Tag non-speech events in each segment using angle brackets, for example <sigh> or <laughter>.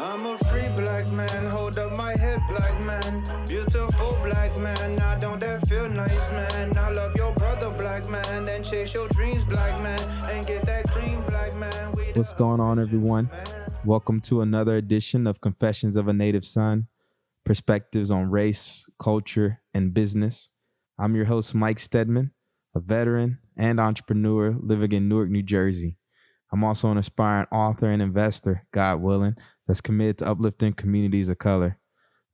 I'm a free black man, hold up my head, black man. Beautiful black man, now don't that feel nice, man? I love your brother, black man, and chase your dreams, black man, and get that cream, black man. We What's going on, everyone? Welcome to another edition of Confessions of a Native Son perspectives on race, culture, and business. I'm your host, Mike Stedman, a veteran and entrepreneur living in Newark, New Jersey. I'm also an aspiring author and investor, God willing, that's committed to uplifting communities of color.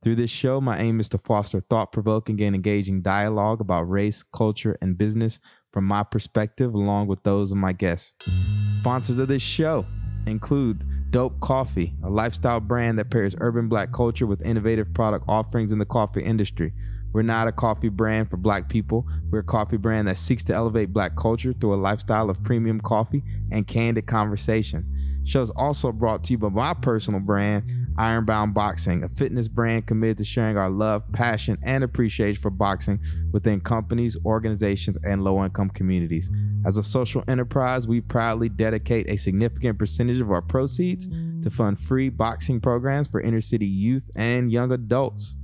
Through this show, my aim is to foster thought provoking and engaging dialogue about race, culture, and business from my perspective, along with those of my guests. Sponsors of this show include Dope Coffee, a lifestyle brand that pairs urban black culture with innovative product offerings in the coffee industry. We're not a coffee brand for black people. We're a coffee brand that seeks to elevate black culture through a lifestyle of premium coffee and candid conversation. Show is also brought to you by my personal brand, Ironbound Boxing, a fitness brand committed to sharing our love, passion, and appreciation for boxing within companies, organizations, and low income communities. As a social enterprise, we proudly dedicate a significant percentage of our proceeds to fund free boxing programs for inner city youth and young adults.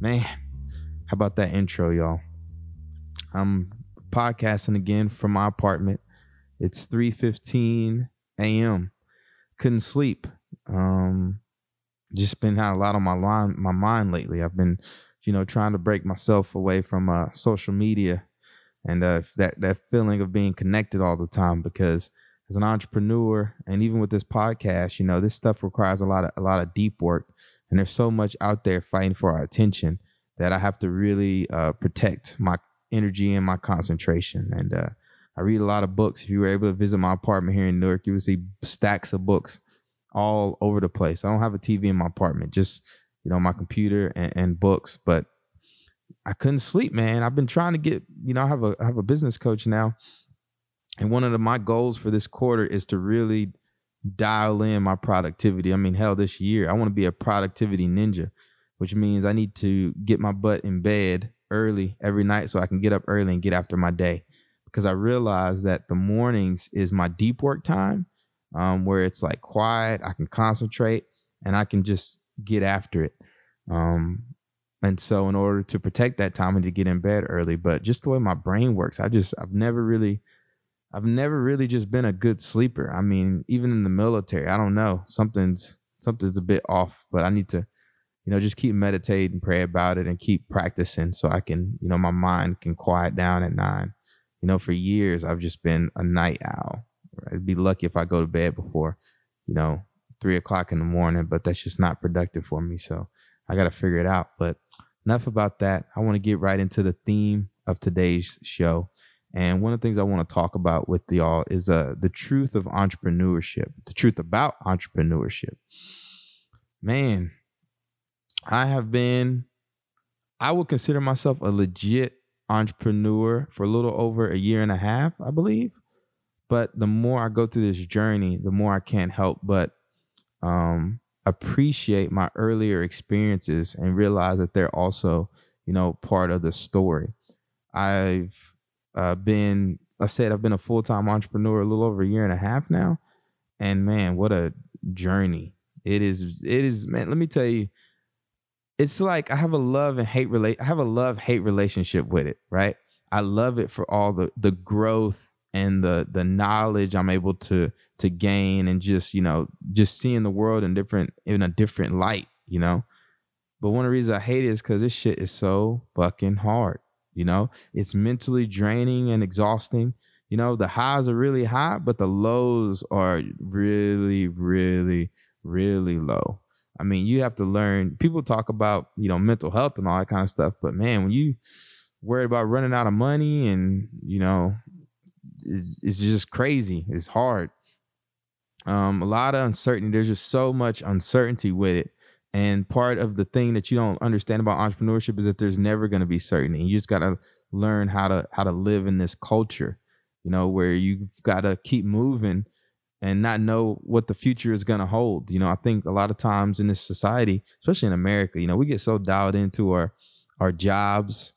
Man, how about that intro, y'all? I'm podcasting again from my apartment. It's 3:15 a.m. Couldn't sleep. Um, just been had a lot on my line, my mind lately. I've been, you know, trying to break myself away from uh, social media and uh, that that feeling of being connected all the time. Because as an entrepreneur, and even with this podcast, you know, this stuff requires a lot of a lot of deep work, and there's so much out there fighting for our attention that I have to really uh, protect my energy and my concentration. And uh, I read a lot of books. If you were able to visit my apartment here in Newark, you would see stacks of books all over the place. I don't have a TV in my apartment, just you know my computer and, and books. But I couldn't sleep, man. I've been trying to get, you know, I have a I have a business coach now, and one of the, my goals for this quarter is to really dial in my productivity. I mean, hell, this year I want to be a productivity ninja, which means I need to get my butt in bed early every night so I can get up early and get after my day. Because I realize that the mornings is my deep work time um, where it's like quiet, I can concentrate, and I can just get after it. Um, and so, in order to protect that time, and to get in bed early. But just the way my brain works, I just I've never really, I've never really just been a good sleeper. I mean, even in the military, I don't know something's something's a bit off. But I need to, you know, just keep meditating, pray about it, and keep practicing so I can, you know, my mind can quiet down at nine. You know, for years I've just been a night owl. I'd be lucky if I go to bed before, you know, three o'clock in the morning, but that's just not productive for me. So I got to figure it out. But enough about that. I want to get right into the theme of today's show. And one of the things I want to talk about with y'all is uh, the truth of entrepreneurship, the truth about entrepreneurship. Man, I have been, I would consider myself a legit entrepreneur for a little over a year and a half, I believe. But the more I go through this journey, the more I can't help but um, appreciate my earlier experiences and realize that they're also, you know, part of the story. I've uh, been, I said, I've been a full time entrepreneur a little over a year and a half now, and man, what a journey it is! It is, man. Let me tell you, it's like I have a love and hate relate. I have a love hate relationship with it, right? I love it for all the the growth and the the knowledge I'm able to to gain and just you know just seeing the world in different in a different light, you know. But one of the reasons I hate it is because this shit is so fucking hard. You know, it's mentally draining and exhausting. You know, the highs are really high, but the lows are really, really, really low. I mean, you have to learn. People talk about you know mental health and all that kind of stuff, but man, when you worried about running out of money and you know it's, it's just crazy. It's hard. Um, a lot of uncertainty. There's just so much uncertainty with it. And part of the thing that you don't understand about entrepreneurship is that there's never going to be certainty. You just got to learn how to how to live in this culture, you know, where you've got to keep moving and not know what the future is going to hold. You know, I think a lot of times in this society, especially in America, you know, we get so dialed into our our jobs,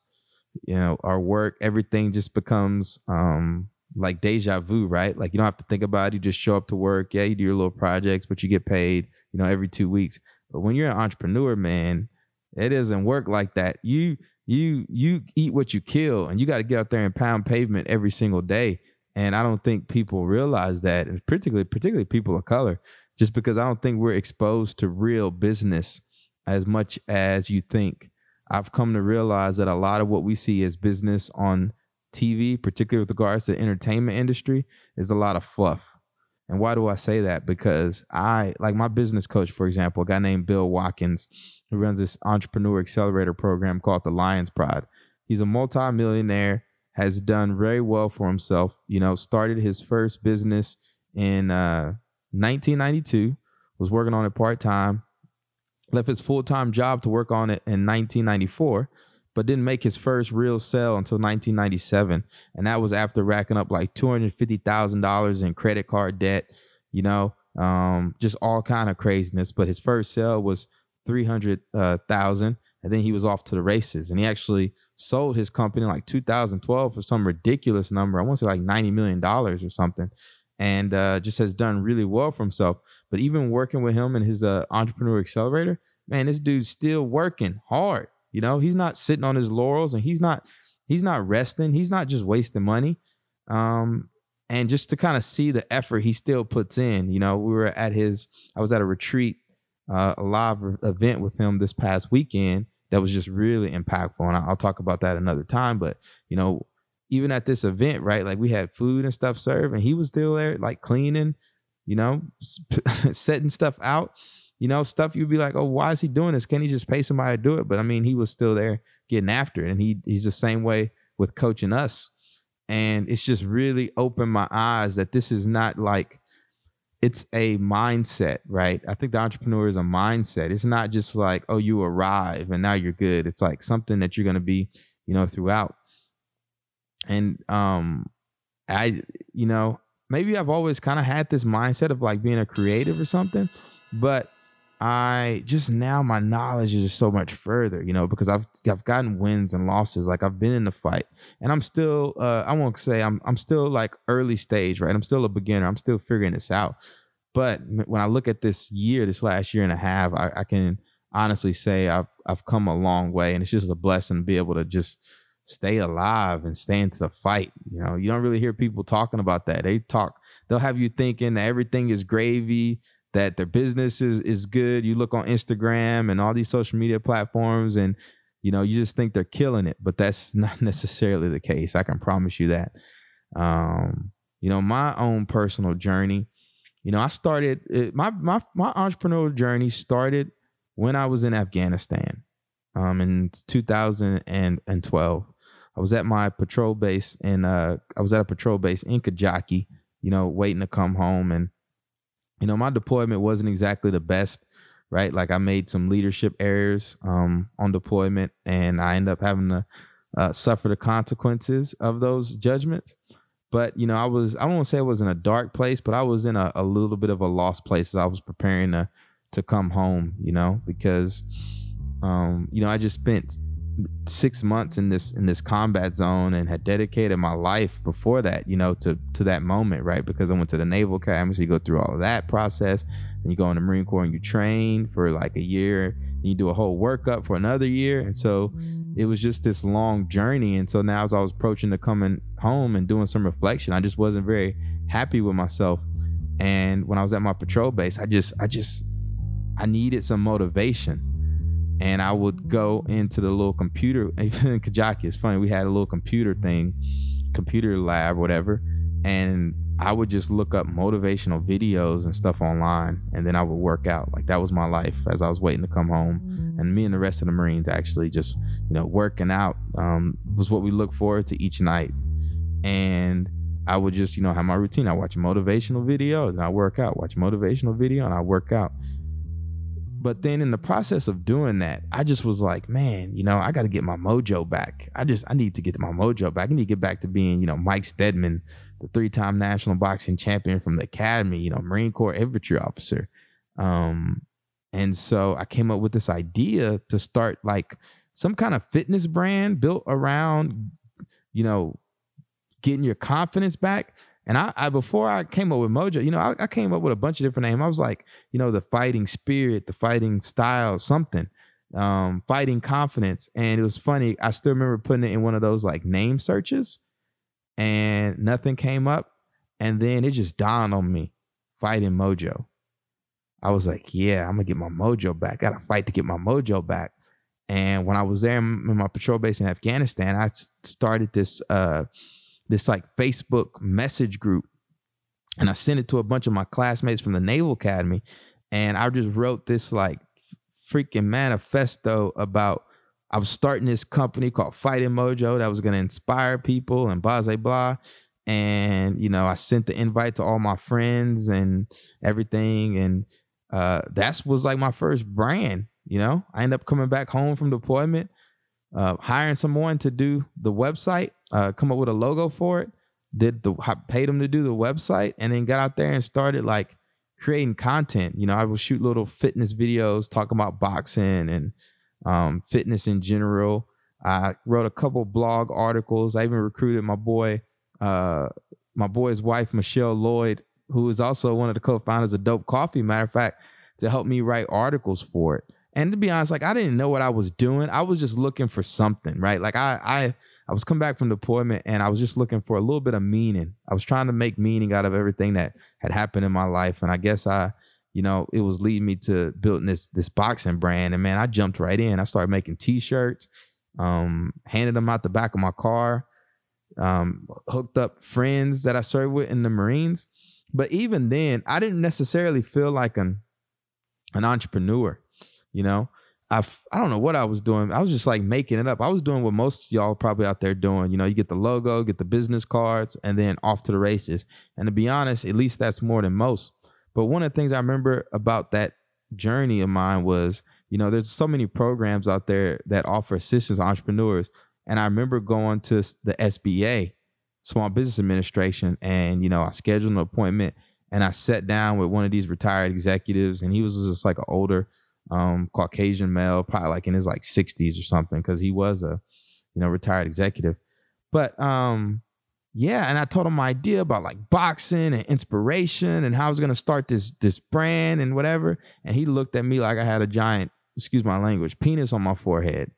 you know, our work, everything just becomes um like deja vu, right? Like you don't have to think about it. You just show up to work. Yeah, you do your little projects, but you get paid. you know, every two weeks. But when you're an entrepreneur, man, it doesn't work like that. You you you eat what you kill, and you got to get out there and pound pavement every single day. And I don't think people realize that, particularly particularly people of color, just because I don't think we're exposed to real business as much as you think. I've come to realize that a lot of what we see as business on TV, particularly with regards to the entertainment industry, is a lot of fluff. And why do I say that? Because I, like my business coach, for example, a guy named Bill Watkins, who runs this entrepreneur accelerator program called the Lions Pride. He's a multimillionaire, has done very well for himself. You know, started his first business in uh, 1992, was working on it part time, left his full time job to work on it in 1994 but didn't make his first real sale until 1997 and that was after racking up like $250,000 in credit card debt you know um, just all kind of craziness but his first sale was 300,000 and then he was off to the races and he actually sold his company like 2012 for some ridiculous number. I want to say like 90 million dollars or something. And uh, just has done really well for himself. But even working with him and his uh, entrepreneur accelerator man this dude's still working hard. You know, he's not sitting on his laurels and he's not he's not resting. He's not just wasting money. Um, and just to kind of see the effort he still puts in, you know, we were at his I was at a retreat, uh, a live event with him this past weekend that was just really impactful. And I'll talk about that another time. But you know, even at this event, right? Like we had food and stuff served, and he was still there, like cleaning, you know, <laughs> setting stuff out you know, stuff you'd be like, oh, why is he doing this? Can he just pay somebody to do it? But I mean, he was still there getting after it. And he he's the same way with coaching us. And it's just really opened my eyes that this is not like it's a mindset, right? I think the entrepreneur is a mindset. It's not just like, oh, you arrive and now you're good. It's like something that you're gonna be, you know, throughout. And um I, you know, maybe I've always kind of had this mindset of like being a creative or something, but I just now my knowledge is just so much further, you know, because I've I've gotten wins and losses. Like I've been in the fight, and I'm still uh, I won't say I'm I'm still like early stage, right? I'm still a beginner. I'm still figuring this out. But when I look at this year, this last year and a half, I, I can honestly say I've I've come a long way, and it's just a blessing to be able to just stay alive and stay into the fight. You know, you don't really hear people talking about that. They talk, they'll have you thinking that everything is gravy that their business is is good. You look on Instagram and all these social media platforms and you know, you just think they're killing it, but that's <laughs> not necessarily the case. I can promise you that. Um, you know, my own personal journey, you know, I started it, my my my entrepreneurial journey started when I was in Afghanistan. Um, in 2012, I was at my patrol base and uh, I was at a patrol base in Kajaki, you know, waiting to come home and you know, my deployment wasn't exactly the best, right? Like I made some leadership errors um, on deployment, and I ended up having to uh, suffer the consequences of those judgments. But you know, I was I won't say I was in a dark place, but I was in a, a little bit of a lost place as I was preparing to to come home. You know, because um, you know I just spent six months in this in this combat zone and had dedicated my life before that you know to to that moment right? Because i went to the naval academy so you go through all of that process and you go in the marine corps and you train for like a year and you do a whole workup for another year and so mm-hmm. it was just this long journey and so now as i was approaching the coming home and doing some reflection i just wasn't very happy with myself and when i was at my patrol base i just i just i needed some motivation and I would go into the little computer. <laughs> Even in Kajaki, it's funny. We had a little computer thing, computer lab, whatever, and I would just look up motivational videos and stuff online, and then I would work out. Like that was my life as I was waiting to come home. And me and the rest of the Marines actually just, you know, working out um, was what we look forward to each night. And I would just, you know, have my routine. I watch a motivational video, and I work out. Watch a motivational video, and I work out. But then in the process of doing that, I just was like, man, you know, I got to get my mojo back. I just, I need to get my mojo back. I need to get back to being, you know, Mike Stedman, the three time national boxing champion from the academy, you know, Marine Corps infantry officer. Um, and so I came up with this idea to start like some kind of fitness brand built around, you know, getting your confidence back And I, I before I came up with Mojo, you know, I, I came up with a bunch of different names. I was like, you know, the fighting spirit, the fighting style, something, um, fighting confidence. And it was funny. I still remember putting it in one of those like name searches, and nothing came up. And then it just dawned on me, fighting Mojo. I was like, yeah, I'm gonna get my mojo back. Got to fight to get my mojo back. And when I was there in my patrol base in Afghanistan, I started this uh this like Facebook message group, and I sent it to a bunch of my classmates from the Naval Academy, and I just wrote this like freaking manifesto about I was starting this company called Fighting Mojo that was going to inspire people and blah blah blah. And you know, I sent the invite to all my friends and everything, and uh, that was like my first brand. You know, I ended up coming back home from deployment, uh, hiring someone to do the website, uh, come up with a logo for it, did the paid them to do the website, and then got out there and started like creating content. You know, I would shoot little fitness videos talking about boxing and um, fitness in general. I wrote a couple blog articles. I even recruited my boy, uh, my boy's wife, Michelle Lloyd, who is also one of the co-founders of Dope Coffee. Matter of fact, to help me write articles for it. And to be honest, like I didn't know what I was doing. I was just looking for something, right? Like I I I was coming back from deployment and I was just looking for a little bit of meaning. I was trying to make meaning out of everything that had happened in my life. And I guess I, you know, it was leading me to building this this boxing brand. And man, I jumped right in. I started making t-shirts, um, handed them out the back of my car, um, hooked up friends that I served with in the Marines. But even then, I didn't necessarily feel like an an entrepreneur, you know. I I don't know what I was doing. I was just like making it up. I was doing what most y'all probably out there doing. You know, you get the logo, get the business cards, and then off to the races. And to be honest, at least that's more than most. But one of the things I remember about that journey of mine was, you know, there's so many programs out there that offer assistance to entrepreneurs. And I remember going to the SBA, Small Business Administration, and you know, I scheduled an appointment and I sat down with one of these retired executives, and he was just like an older um, Caucasian male, probably like in his like 60s or something, because he was a you know retired executive. But um, yeah, and I told him my idea about like boxing and inspiration and how I was gonna start this this brand and whatever. And he looked at me like I had a giant, excuse my language, penis on my forehead.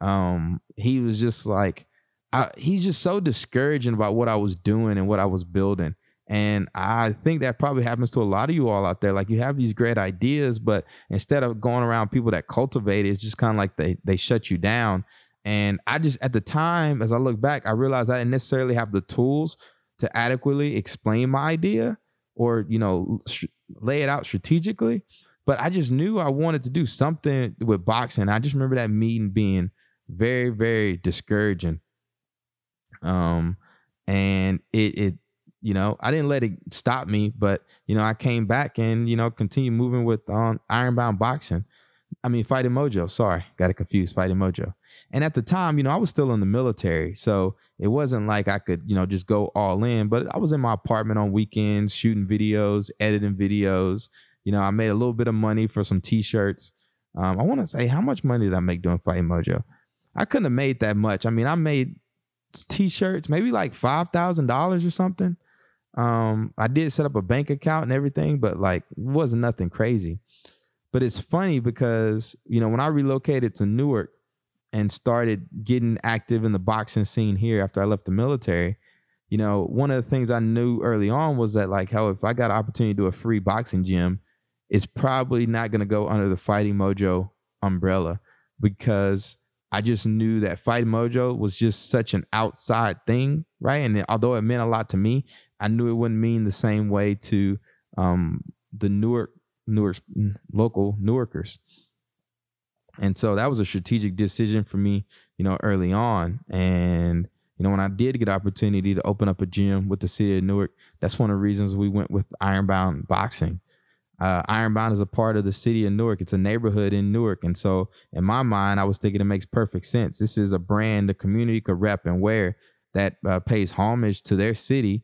Um, he was just like, I, he's just so discouraging about what I was doing and what I was building. And I think that probably happens to a lot of you all out there. Like you have these great ideas, but instead of going around people that cultivate it, it's just kind of like they they shut you down. And I just at the time, as I look back, I realized I didn't necessarily have the tools to adequately explain my idea or you know sh- lay it out strategically. But I just knew I wanted to do something with boxing. I just remember that meeting being very very discouraging um and it it you know i didn't let it stop me but you know i came back and you know continued moving with um ironbound boxing. I mean fighting mojo sorry got it confused fighting mojo. And at the time you know i was still in the military so it wasn't like i could you know just go all in but i was in my apartment on weekends shooting videos editing videos. You know i made a little bit of money for some t-shirts. Um, i want to say how much money did i make doing fighting mojo? I couldn't have made that much. I mean i made t-shirts, maybe like five thousand dollars or something. Um, I did set up a bank account and everything, but like wasn't nothing crazy. But it's funny because you know when I relocated to Newark and started getting active in the boxing scene here after I left the military, you know one of the things I knew early on was that like how if I got an opportunity to do a free boxing gym, it's probably not going to go under the Fighting Mojo umbrella because I just knew that Fight Mojo was just such an outside thing, right? And although it meant a lot to me, I knew it wouldn't mean the same way to um, the Newark, Newark local Newarkers. And so that was a strategic decision for me, you know, early on. And you know, when I did get opportunity to open up a gym with the city of Newark, that's one of the reasons we went with Ironbound Boxing uh, Ironbound is a part of the city of Newark. It's a neighborhood in Newark. And so, in my mind, I was thinking it makes perfect sense. This is a brand the community could rep and wear that uh, pays homage to their city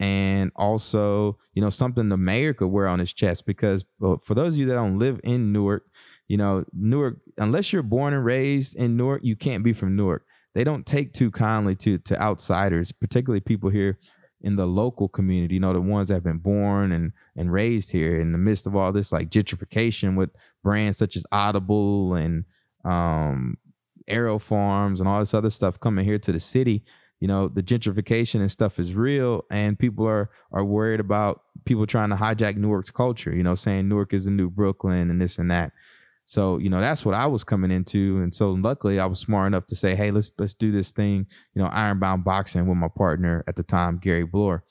and also, you know, something the mayor could wear on his chest. Because well, for those of you that don't live in Newark, you know, Newark, unless you're born and raised in Newark, you can't be from Newark. They don't take too kindly to to outsiders, particularly people here in the local community, you know, the ones that have been born and and raised here in the midst of all this like gentrification with brands such as Audible and um AeroFarms and all this other stuff coming here to the city you know the gentrification and stuff is real and people are are worried about people trying to hijack newark's culture you know saying newark is the new brooklyn and this and that. So you know that's what i was coming into and so luckily i was smart enough to say hey let's let's do this thing you know ironbound boxing with my partner at the time gary bloor.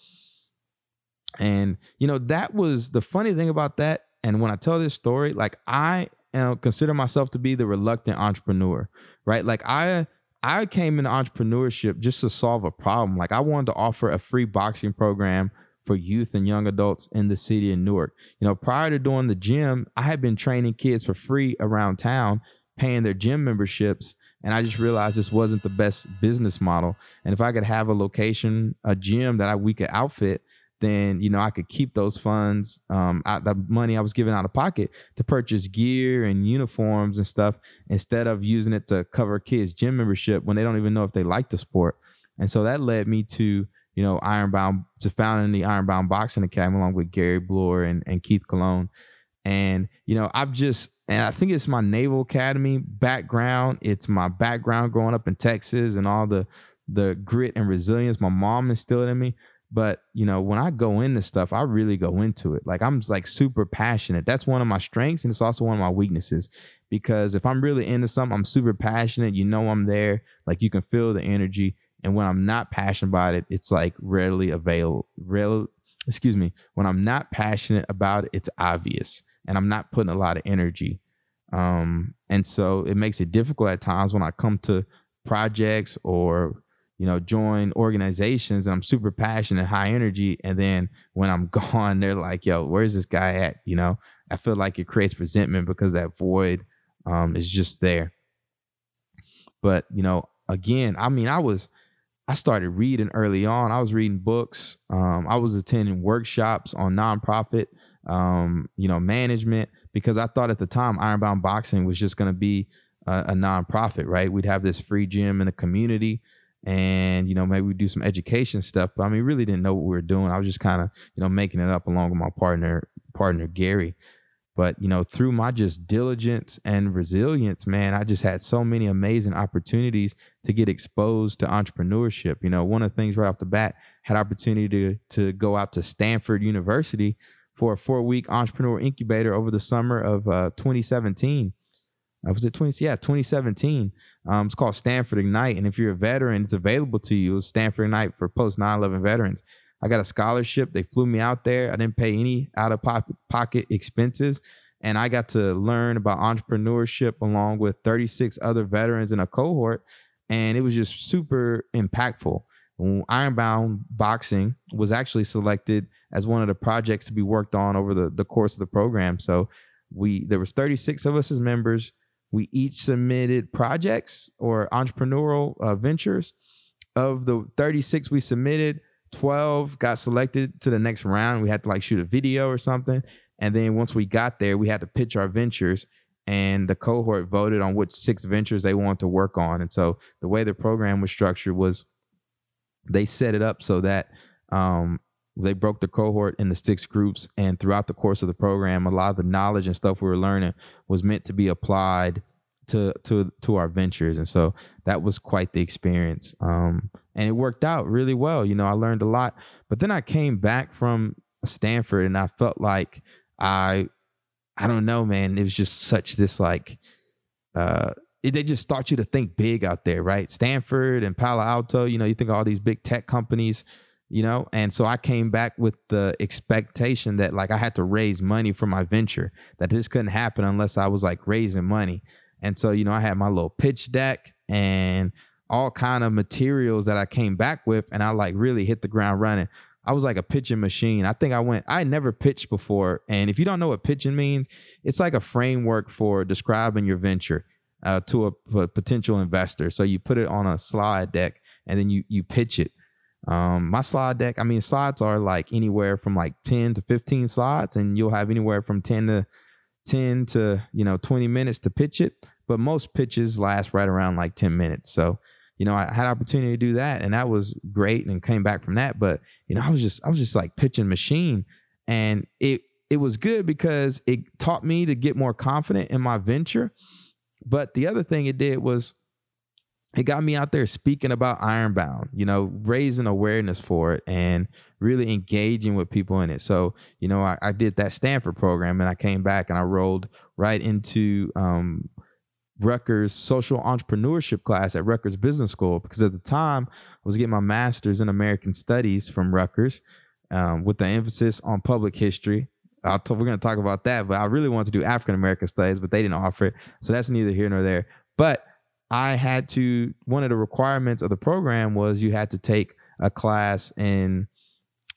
And you know that was the funny thing about that and when i tell this story like i am, consider myself to be the reluctant entrepreneur right? Like i I came into entrepreneurship just to solve a problem. Like I wanted to offer a free boxing program for youth and young adults in the city of Newark. You know, prior to doing the gym, I had been training kids for free around town, paying their gym memberships. And I just realized this wasn't the best business model. And if I could have a location, a gym that I we could outfit then you know I could keep those funds, um, the money I was giving out of pocket to purchase gear and uniforms and stuff instead of using it to cover kids' gym membership when they don't even know if they like the sport. And so that led me to you know Ironbound to founding the Ironbound Boxing Academy along with Gary Bloor and, and Keith Cologne. And you know I've just and I think it's my Naval Academy background. It's my background growing up in Texas and all the the grit and resilience my mom instilled in me but you know, when I go into stuff, I really go into it. Like I'm like super passionate. That's one of my strengths, and it's also one of my weaknesses. Because if I'm really into something, I'm super passionate. You know, I'm there. Like you can feel the energy. And when I'm not passionate about it, it's like readily available. Real, excuse me. When I'm not passionate about it, it's obvious, and I'm not putting a lot of energy. Um, and so it makes it difficult at times when I come to projects or you know, join organizations and I'm super passionate, high energy. And then when I'm <laughs> gone, they're like, yo, where's this guy at? You know, I feel like it creates resentment because that void um, is just there. But, you know, again, I mean, I was, I started reading early on. I was reading books. Um, I was attending workshops on nonprofit, um, you know, management because I thought at the time Ironbound Boxing was just going to be a, a nonprofit, right? We'd have this free gym in the community and you know maybe we do some education stuff but i mean really didn't know what we were doing. I was just kind of you know making it up along with my partner partner gary. But you know through my just diligence and resilience man i just had so many amazing opportunities to get exposed to entrepreneurship. You know one of the things right off the bat had opportunity to to go out to stanford university for a four week entrepreneur incubator over the summer of uh, 2017 I was at 20, yeah, 2017. Um, it's called Stanford Ignite. And if you're a veteran, it's available to you. It's Stanford Ignite for post 9 11 veterans. I got a scholarship. They flew me out there. I didn't pay any out of pocket expenses. And I got to learn about entrepreneurship along with 36 other veterans in a cohort. And it was just super impactful. Ironbound Boxing was actually selected as one of the projects to be worked on over the, the course of the program. So we there was 36 of us as members we each submitted projects or entrepreneurial uh, ventures. Of the 36 we submitted, 12 got selected to the next round. We had to like shoot a video or something. And then once we got there, we had to pitch our ventures and the cohort voted on which six ventures they wanted to work on. And so the way the program was structured was they set it up so that um, they broke the cohort into six groups and throughout the course of the program a lot of the knowledge and stuff we were learning was meant to be applied to to to our ventures and so that was quite the experience um, and it worked out really well you know i learned a lot. But then i came back from stanford and i felt like i i don't know man it was just such this like uh they just start you to think big out there right? Stanford and palo alto you know you think all these big tech companies you know? And so i came back with the expectation that like i had to raise money for my venture that this couldn't happen unless i was like raising money. And so you know i had my little pitch deck and all kind of materials that i came back with and i like really hit the ground running. I was like a pitching machine. I think i went i never pitched before. And if you don't know what pitching means it's like a framework for describing your venture uh, to a, a potential investor. So you put it on a slide deck and then you you pitch it um, my slide deck, I mean, slides are like anywhere from like 10 to 15 slides, and you'll have anywhere from 10 to 10 to, you know, 20 minutes to pitch it. But most pitches last right around like 10 minutes. So, you know, I had opportunity to do that and that was great and came back from that. But, you know, I was just, I was just like pitching machine and it, it was good because it taught me to get more confident in my venture. But the other thing it did was it got me out there speaking about Ironbound, you know, raising awareness for it and really engaging with people in it. So, you know, I, I did that Stanford program and I came back and I rolled right into um, Rutgers social entrepreneurship class at Rutgers Business School because at the time I was getting my master's in American Studies from Rutgers um, with the emphasis on public history. T- we're going to talk about that, but I really wanted to do African American studies, but they didn't offer it. So that's neither here nor there. But I had to, one of the requirements of the program was you had to take a class in,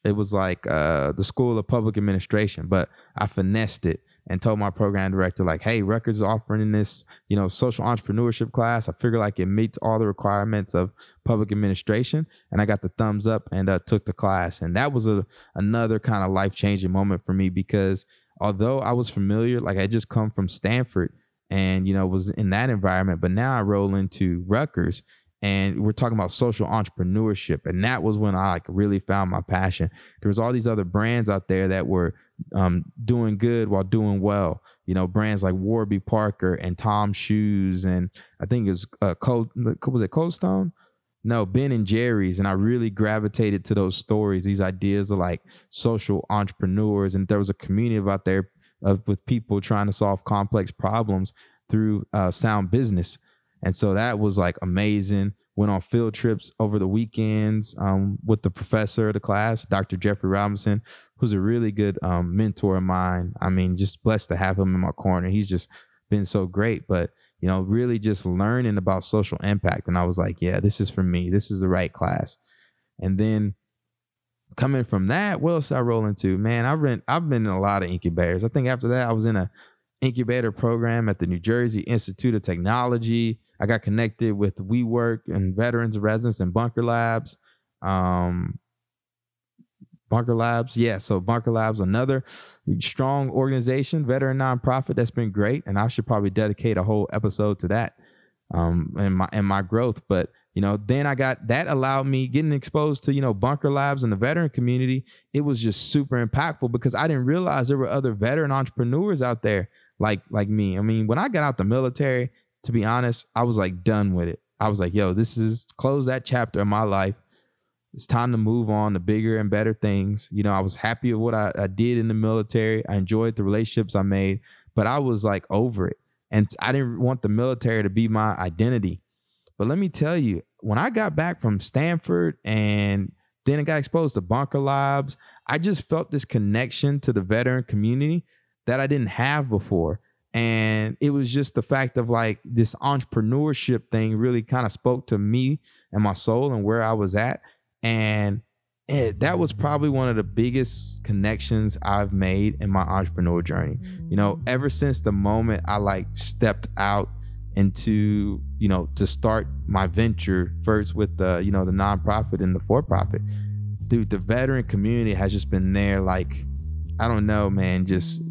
it was like uh, the School of Public Administration, but I finessed it and told my program director like, "Hey, Rutgers is offering this, you know, social entrepreneurship class. I figure like it meets all the requirements of public administration." And I got the thumbs up and uh, took the class. And that was a another kind of life changing moment for me because although I was familiar, like I just come from Stanford and you know was in that environment, but now I roll into Rutgers and we're talking about social entrepreneurship and that was when i like really found my passion. There was all these other brands out there that were um, doing good while doing well. You know brands like warby parker and tom shoes and i think it was uh cold was it cold stone? No ben and jerry's and i really gravitated to those stories these ideas of like social entrepreneurs and there was a community out there of with people trying to solve complex problems through uh, sound business and so that was like amazing. Went on field trips over the weekends um, with the professor of the class, Dr. Jeffrey Robinson, who's a really good um, mentor of mine. I mean, just blessed to have him in my corner. He's just been so great. But you know, really just learning about social impact. And I was like, yeah, this is for me. This is the right class. And then coming from that, what else I roll into? Man, I rent I've been in a lot of incubators. I think after that I was in a incubator program at the New Jersey Institute of Technology. I got connected with WeWork and Veterans Residence and Bunker Labs. Um, Bunker Labs, yeah. So Bunker Labs, another strong organization, veteran nonprofit that's been great, and I should probably dedicate a whole episode to that, um, and my and my growth. But you know, then I got that allowed me getting exposed to you know Bunker Labs and the veteran community. It was just super impactful because I didn't realize there were other veteran entrepreneurs out there like like me. I mean, when I got out the military, to be honest, I was like done with it. I was like, yo, this is close that chapter of my life. It's time to move on to bigger and better things. You know, I was happy with what I, I did in the military. I enjoyed the relationships I made, but I was like over it. And I didn't want the military to be my identity. But let me tell you, when I got back from Stanford and then I got exposed to Bunker Labs, I just felt this connection to the veteran community that I didn't have before. And it was just the fact of like this entrepreneurship thing really kind of spoke to me and my soul and where I was at. And it, that was probably one of the biggest connections I've made in my entrepreneur journey. You know, mm. ever since the moment I like stepped out into, you know, to start my venture first with the, you know, the nonprofit and the for profit, dude, the veteran community has just been there. Like, I don't know, man, just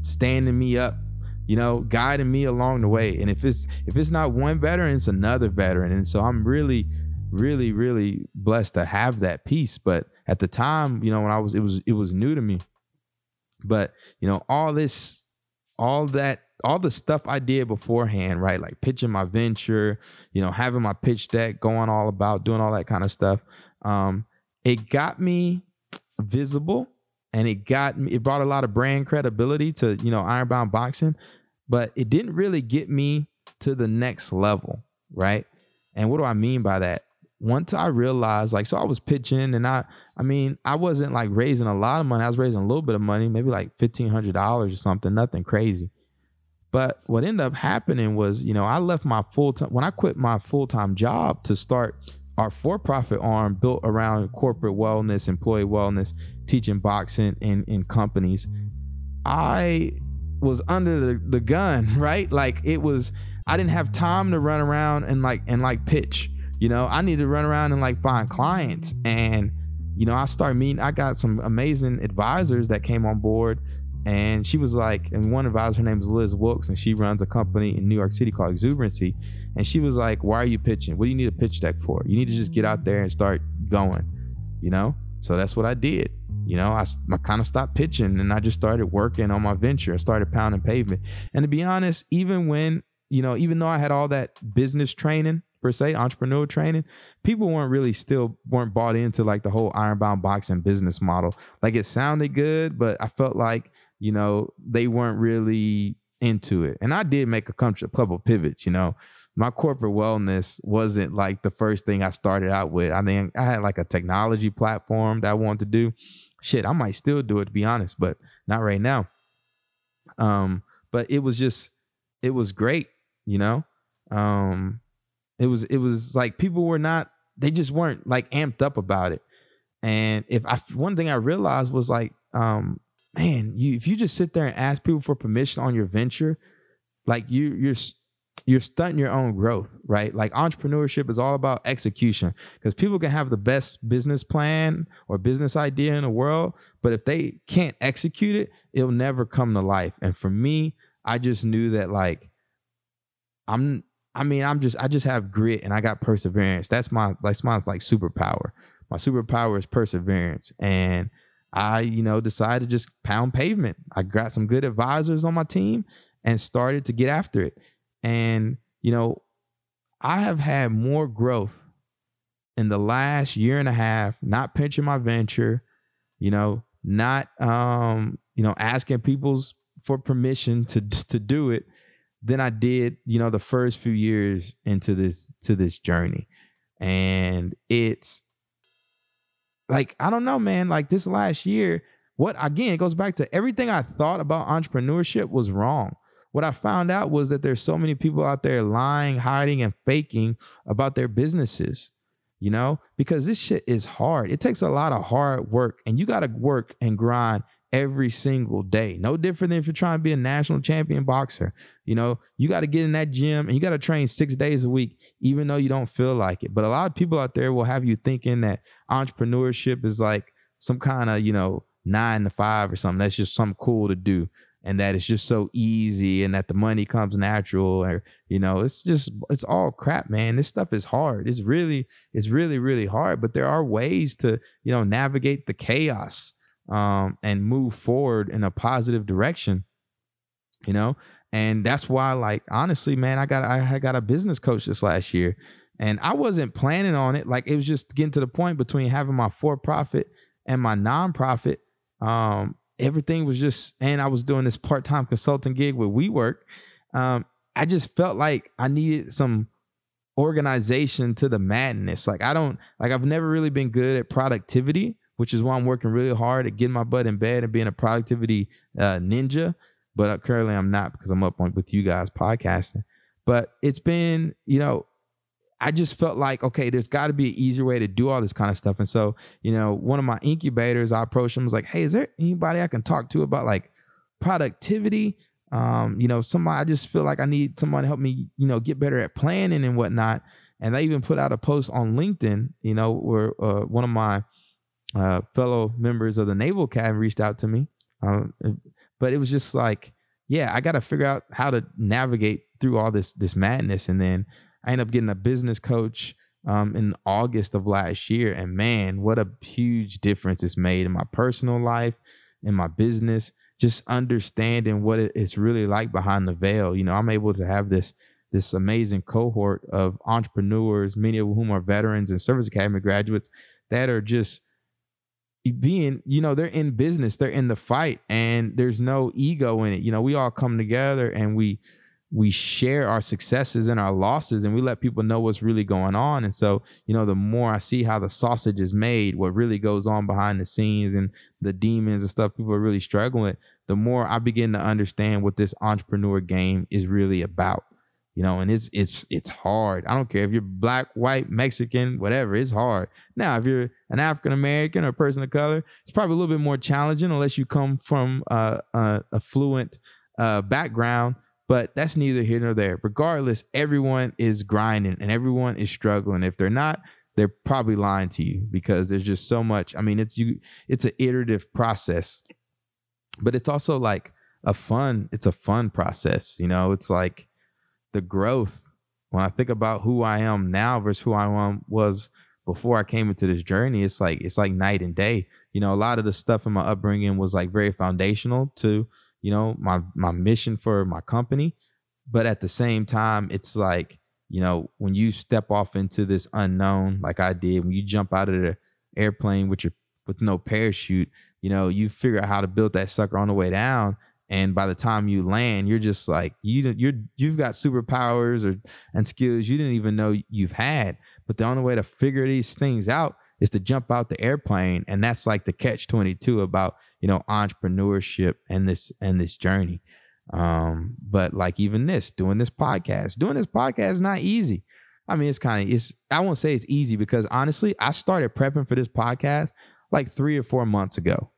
standing me up you know guiding me along the way. And if it's if it's not one veteran it's another veteran. And so i'm really really really blessed to have that piece but at the time you know when i was it was it was new to me. But you know all this all that all the stuff i did beforehand right? Like pitching my venture you know having my pitch deck going all about doing all that kind of stuff. Um it got me visible and it got me it brought a lot of brand credibility to you know ironbound boxing but it didn't really get me to the next level right? And what do i mean by that? Once i realized like so i was pitching and i i mean i wasn't like raising a lot of money. I was raising a little bit of money maybe like $1500 or something nothing crazy but what ended up happening was you know i left my full-time when i quit my full-time job to start our for-profit arm built around corporate wellness employee wellness teaching boxing in in companies i was under the, the gun <laughs> right? Like it was i didn't have time to run around and like and like pitch you know? I need to run around and like find clients. And you know i started meeting i got some amazing advisors that came on board And she was like, and one advisor, her name is Liz Wilkes, and she runs a company in New York City called Exubrancy. And she was like, Why are you pitching? What do you need a pitch deck for? You need to just get out there and start going, you know? So that's what I did. You know, I, I kind of stopped pitching and I just started working on my venture. I started pounding pavement. And to be honest, even when, you know, even though I had all that business training, per se, entrepreneurial training, people weren't really still weren't bought into like the whole ironbound boxing business model. Like it sounded good, but I felt like you know, they weren't really into it. And I did make a couple pivots, you know. My corporate wellness wasn't like the first thing I started out with. I think I had like a technology platform that I wanted to do. Shit, I might still do it to be honest, but not right now. Um, but it was just it was great, you know. Um it was it was like people were not they just weren't like amped up about it. And if I one thing I realized was like um man, you if you just sit there and ask people for permission on your venture, like you you're you're stunting your own growth, right? Like entrepreneurship is all about execution because people can have the best business plan or business idea in the world, but if they can't execute it, it'll never come to life. And for me, I just knew that like I'm I mean, I'm just I just have grit and I got perseverance. That's my like mine's like superpower. My superpower is perseverance. And I, you know, decided to just pound pavement. I got some good advisors on my team and started to get after it. And, you know, I have had more growth in the last year and a half, not pinching my venture, you know, not um, you know, asking people's for permission to to do it than I did, you know, the first few years into this to this journey. And it's like I don't know, man. Like this last year, what again? It goes back to everything I thought about entrepreneurship was wrong. What I found out was that there's so many people out there lying, hiding, and faking about their businesses. You know, because this shit is hard. It takes a lot of hard work, and you got to work and grind every single day. No different than if you're trying to be a national champion boxer. You know, you got to get in that gym and you got to train six days a week, even though you don't feel like it. But a lot of people out there will have you thinking that entrepreneurship is like some kind of, you know, nine to five or something. That's just something cool to do. And that it's just so easy and that the money comes natural or, you know, it's just, it's all crap, man. This stuff is hard. It's really, it's really, really hard. But there are ways to, you know, navigate the chaos um, and move forward in a positive direction. You know, and that's why, like, honestly, man, I got I got a business coach this last year, and I wasn't planning on it. Like, it was just getting to the point between having my for profit and my nonprofit. Um, everything was just, and I was doing this part time consulting gig with WeWork. Um, I just felt like I needed some organization to the madness. Like I don't like I've never really been good at productivity which is why I'm working really hard at getting my butt in bed and being a productivity uh, ninja. But uh, currently, I'm not because I'm up on with you guys podcasting. But it's been, you know, I just felt like, okay, there's got to be an easier way to do all this kind of stuff. And so, you know, one of my incubators, I approached him was like, hey, is there anybody I can talk to about like productivity? Um, you know, somebody I just feel like I need someone to help me, you know, get better at planning and whatnot. And they even put out a post on LinkedIn, you know, where uh, one of my uh, fellow members of the Naval Academy reached out to me. Um, but it was just like, yeah, I got to figure out how to navigate through all this this madness. And then I ended up getting a business coach um, in August of last year, and man, what a huge difference it's made in my personal life, in my business. Just understanding what it's really like behind the veil. You know, I'm able to have this this amazing cohort of entrepreneurs, many of whom are veterans and service academy graduates that are just being you know they're in business they're in the fight and there's no ego in it you know we all come together and we we share our successes and our losses and we let people know what's really going on. And so you know the more i see how the sausage is made what really goes on behind the scenes and the demons and stuff people are really struggling with the more i begin to understand what this entrepreneur game is really about you know and it's it's it's hard. I don't care if you're black white mexican whatever it's hard. Now if you're an african american or a person of color it's probably a little bit more challenging unless you come from uh, a, a fluent uh, background but that's neither here nor there regardless everyone is grinding and everyone is struggling if they're not they're probably lying to you because there's just so much i mean it's you it's an iterative process but it's also like a fun, it's a fun process. You know, it's like the growth. When I think about who I am now versus who I was before I came into this journey, it's like it's like night and day. You know, a lot of the stuff in my upbringing was like very foundational to, you know, my my mission for my company. But at the same time, it's like, you know, when you step off into this unknown, like I did, when you jump out of the airplane with your with no parachute, you know, you figure out how to build that sucker on the way down. And by the time you land, you're just like you you're you've got superpowers or and skills you didn't even know you've had. But the only way to figure these things out is to jump out the airplane, and that's like the catch twenty two about you know entrepreneurship and this and this journey. Um, but like even this, doing this podcast, doing this podcast is not easy. I mean, it's kind of it's I won't say it's easy because honestly, I started prepping for this podcast like three or four months ago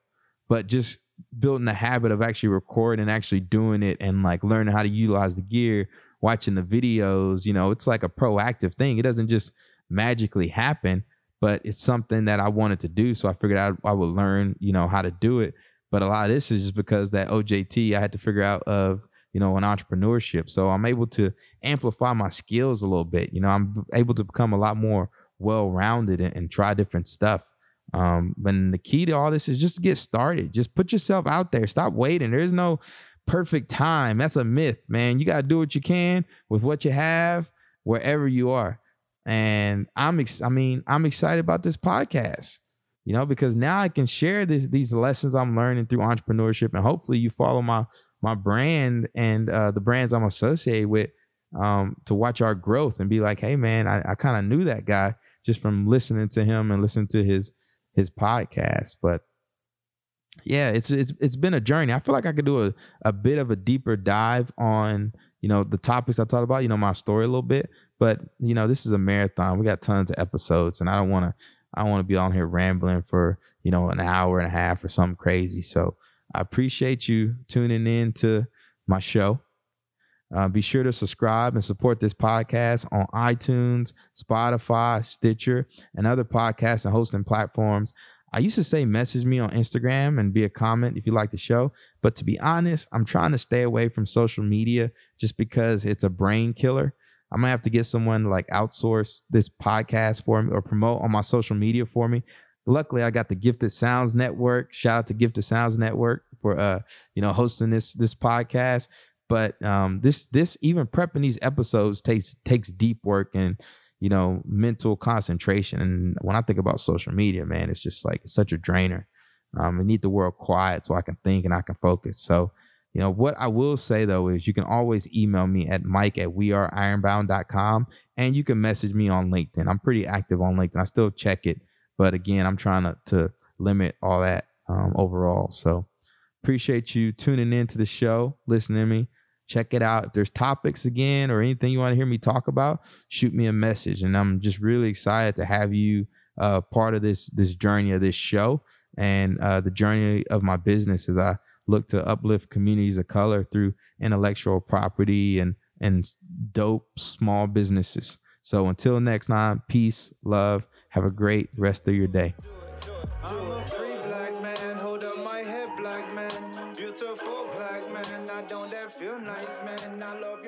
but just building the habit of actually recording and actually doing it and like learning how to utilize the gear, watching the videos, you know, it's like a proactive thing. It doesn't just magically happen, but it's something that I wanted to do. So I figured I, I would learn, you know, how to do it. But a lot of this is just because that OJT I had to figure out of, you know, an entrepreneurship. So I'm able to amplify my skills a little bit. You know, I'm able to become a lot more well rounded and, and try different stuff. Um, but the key to all this is just get started. Just put yourself out there. Stop waiting. There's no perfect time. That's a myth, man. You got to do what you can with what you have wherever you are. And I'm, ex- I mean, I'm excited about this podcast, you know, because now I can share this, these lessons I'm learning through entrepreneurship, and hopefully you follow my my brand and uh, the brands I'm associated with um, to watch our growth and be like, hey, man, I, I kind of knew that guy just from listening to him and listening to his his podcast. But yeah, it's it's it's been a journey. I feel like I could do a, a bit of a deeper dive on, you know, the topics I talked about, you know, my story a little bit. But, you know, this is a marathon. We got tons of episodes and I don't wanna I don't want to be on here rambling for, you know, an hour and a half or something crazy. So I appreciate you tuning in to my show. Uh, be sure to subscribe and support this podcast on iTunes, Spotify, Stitcher, and other podcasts and hosting platforms. I used to say message me on Instagram and be a comment if you like the show. But to be honest, I'm trying to stay away from social media just because it's a brain killer. I'm gonna have to get someone to like outsource this podcast for me or promote on my social media for me. Luckily, I got the Gifted Sounds Network. Shout out to Gifted Sounds Network for uh, you know, hosting this this podcast. But um, this this even prepping these episodes takes takes deep work and you know mental concentration. And when I think about social media, man, it's just like it's such a drainer. Um, I need the world quiet so I can think and I can focus. So, you know, what I will say though is you can always email me at mike at weareironbound.com and you can message me on LinkedIn. I'm pretty active on LinkedIn. I still check it, but again, I'm trying to, to limit all that um, overall. So appreciate you tuning in to the show, listening to me check it out. If there's topics again or anything you want to hear me talk about, shoot me a message. And I'm just really excited to have you uh, part of this this journey of this show and uh, the journey of my business as I look to uplift communities of color through intellectual property and and dope small businesses. So until next time, peace, love, have a great rest of your day. feel nice, man. I love your brother, black man, and chase our dreams, black man.